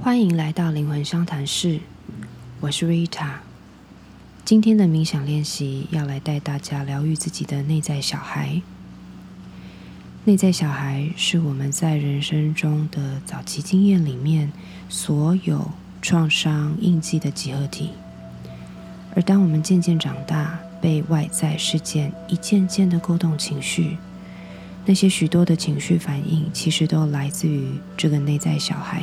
欢迎来到灵魂商谈室，我是 Rita。今天的冥想练习要来带大家疗愈自己的内在小孩。内在小孩是我们在人生中的早期经验里面所有创伤印记的集合体。而当我们渐渐长大，被外在事件一件件的勾动情绪，那些许多的情绪反应，其实都来自于这个内在小孩。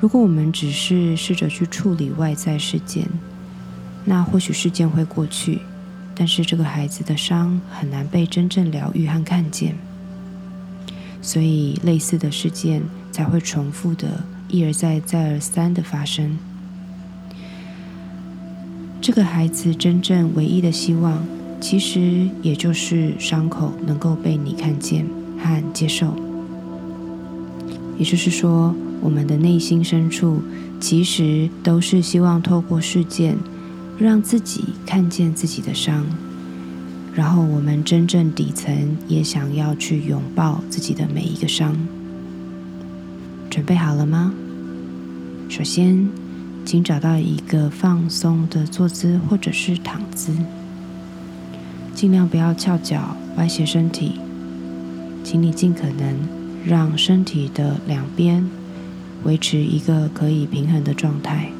如果我们只是试着去处理外在事件，那或许事件会过去，但是这个孩子的伤很难被真正疗愈和看见，所以类似的事件才会重复的一而再、再而三的发生。这个孩子真正唯一的希望，其实也就是伤口能够被你看见和接受。也就是说，我们的内心深处，其实都是希望透过事件，让自己看见自己的伤，然后我们真正底层也想要去拥抱自己的每一个伤。准备好了吗？首先。请找到一个放松的坐姿，或者是躺姿，尽量不要翘脚、歪斜身体。请你尽可能让身体的两边维持一个可以平衡的状态，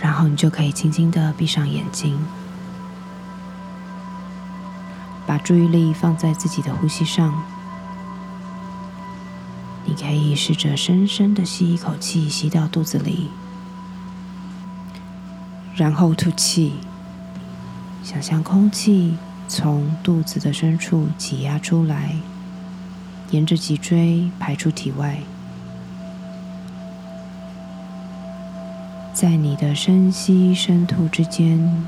然后你就可以轻轻的闭上眼睛，把注意力放在自己的呼吸上。你可以试着深深的吸一口气，吸到肚子里，然后吐气。想象空气从肚子的深处挤压出来，沿着脊椎排出体外。在你的深吸深吐之间，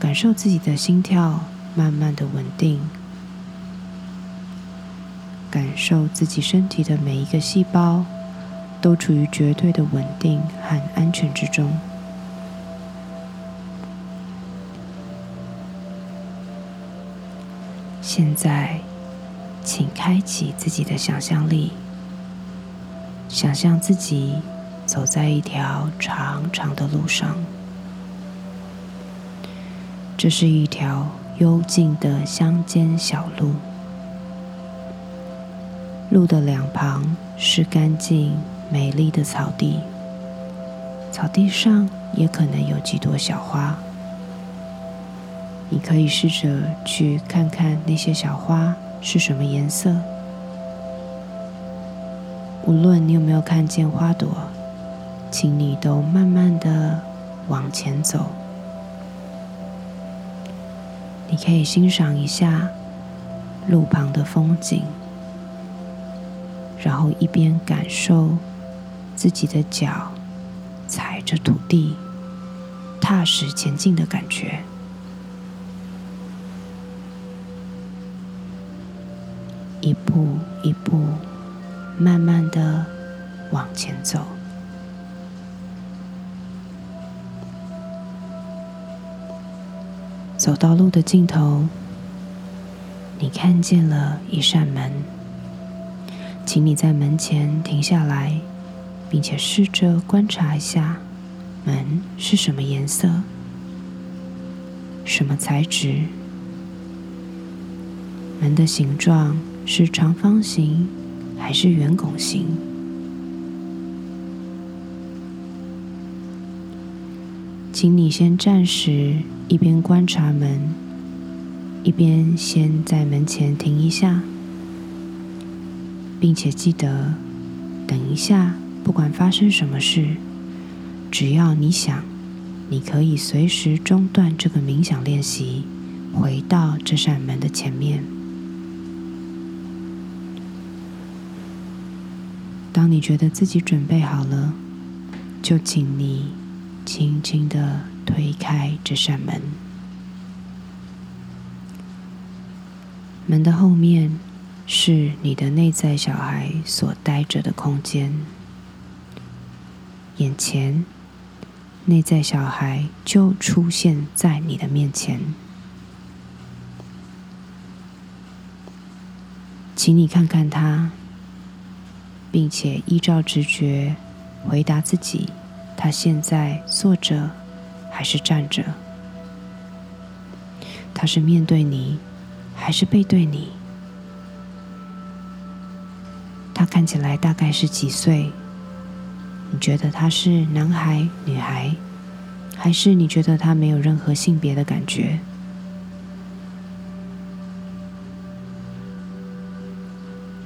感受自己的心跳慢慢的稳定。感受自己身体的每一个细胞都处于绝对的稳定和安全之中。现在，请开启自己的想象力，想象自己走在一条长长的路上。这是一条幽静的乡间小路。路的两旁是干净美丽的草地，草地上也可能有几朵小花。你可以试着去看看那些小花是什么颜色。无论你有没有看见花朵，请你都慢慢的往前走。你可以欣赏一下路旁的风景。然后一边感受自己的脚踩着土地踏实前进的感觉，一步一步慢慢的往前走，走到路的尽头，你看见了一扇门。请你在门前停下来，并且试着观察一下门是什么颜色、什么材质。门的形状是长方形还是圆拱形？请你先暂时一边观察门，一边先在门前停一下。并且记得，等一下，不管发生什么事，只要你想，你可以随时中断这个冥想练习，回到这扇门的前面。当你觉得自己准备好了，就请你轻轻的推开这扇门，门的后面。是你的内在小孩所待着的空间。眼前，内在小孩就出现在你的面前。请你看看他，并且依照直觉回答自己：他现在坐着还是站着？他是面对你还是背对你？他看起来大概是几岁？你觉得他是男孩、女孩，还是你觉得他没有任何性别的感觉？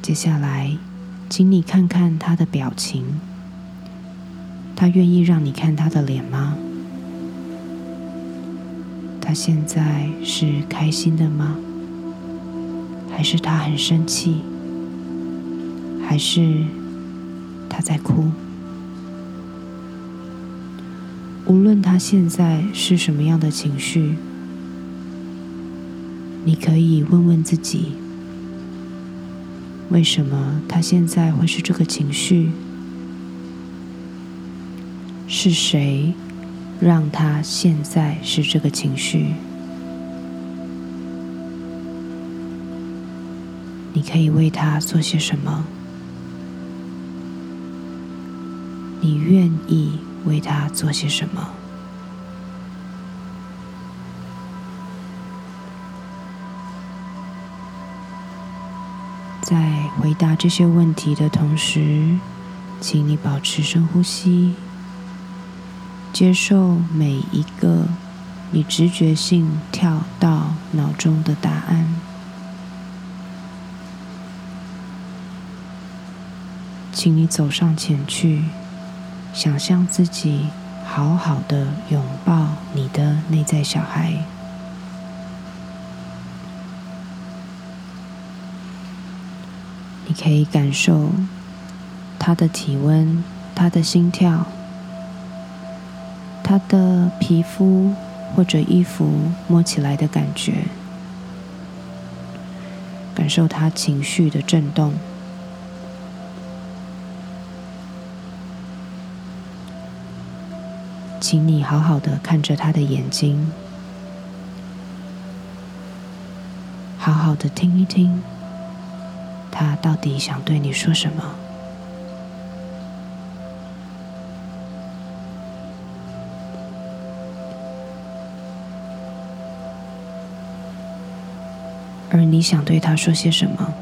接下来，请你看看他的表情。他愿意让你看他的脸吗？他现在是开心的吗？还是他很生气？还是他在哭？无论他现在是什么样的情绪，你可以问问自己：为什么他现在会是这个情绪？是谁让他现在是这个情绪？你可以为他做些什么？你愿意为他做些什么？在回答这些问题的同时，请你保持深呼吸，接受每一个你直觉性跳到脑中的答案。请你走上前去。想象自己好好的拥抱你的内在小孩，可以感受他的体温、他的心跳、他的皮肤或者衣服摸起来的感觉，感受他情绪的震动。请你好好的看着他的眼睛，好好的听一听，他到底想对你说什么。而你想对他说些什么？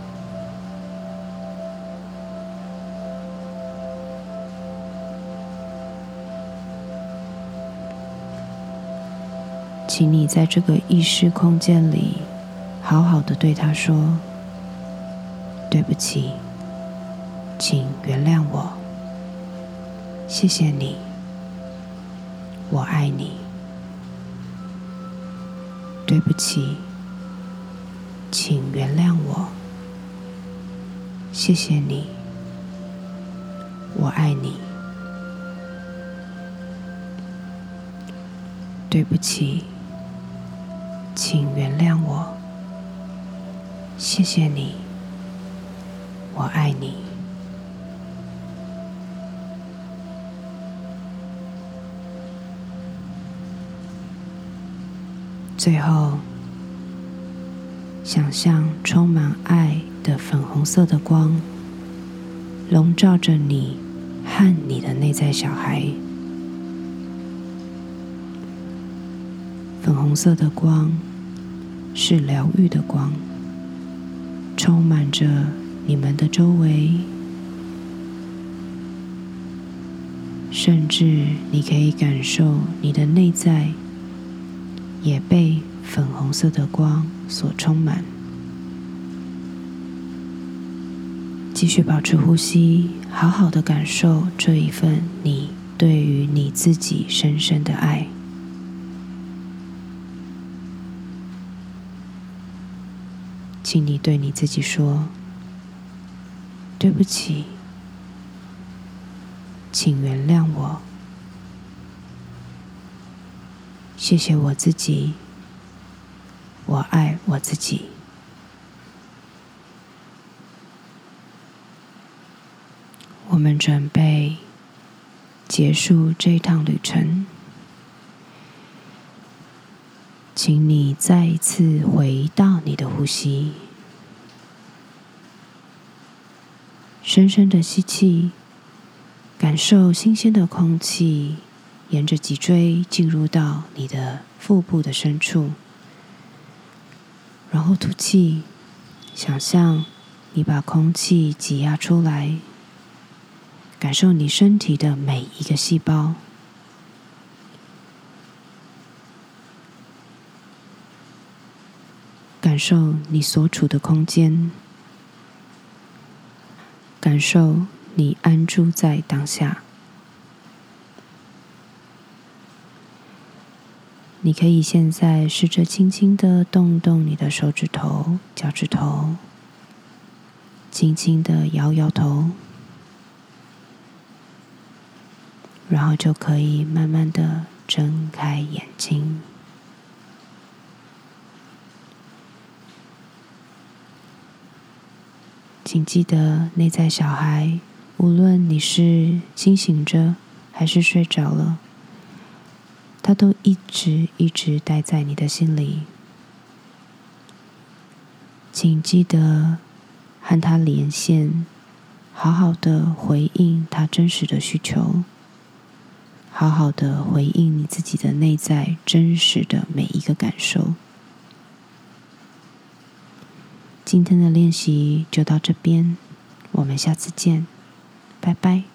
请你在这个意识空间里，好好的对他说：“对不起，请原谅我，谢谢你，我爱你。对不起，请原谅我，谢谢你，我爱你。对不起。”请原谅我，谢谢你，我爱你。最后，想象充满爱的粉红色的光，笼罩着你和你的内在小孩。粉红色的光是疗愈的光，充满着你们的周围，甚至你可以感受你的内在也被粉红色的光所充满。继续保持呼吸，好好的感受这一份你对于你自己深深的爱。请你对你自己说：“对不起，请原谅我，谢谢我自己，我爱我自己。”我们准备结束这趟旅程。请你再一次回到你的呼吸，深深的吸气，感受新鲜的空气沿着脊椎进入到你的腹部的深处，然后吐气，想象你把空气挤压出来，感受你身体的每一个细胞。感受你所处的空间，感受你安住在当下。你可以现在试着轻轻的动动你的手指头、脚趾头，轻轻的摇摇头，然后就可以慢慢的睁开眼睛。请记得，内在小孩，无论你是清醒着还是睡着了，他都一直一直待在你的心里。请记得和他连线，好好的回应他真实的需求，好好的回应你自己的内在真实的每一个感受。今天的练习就到这边，我们下次见，拜拜。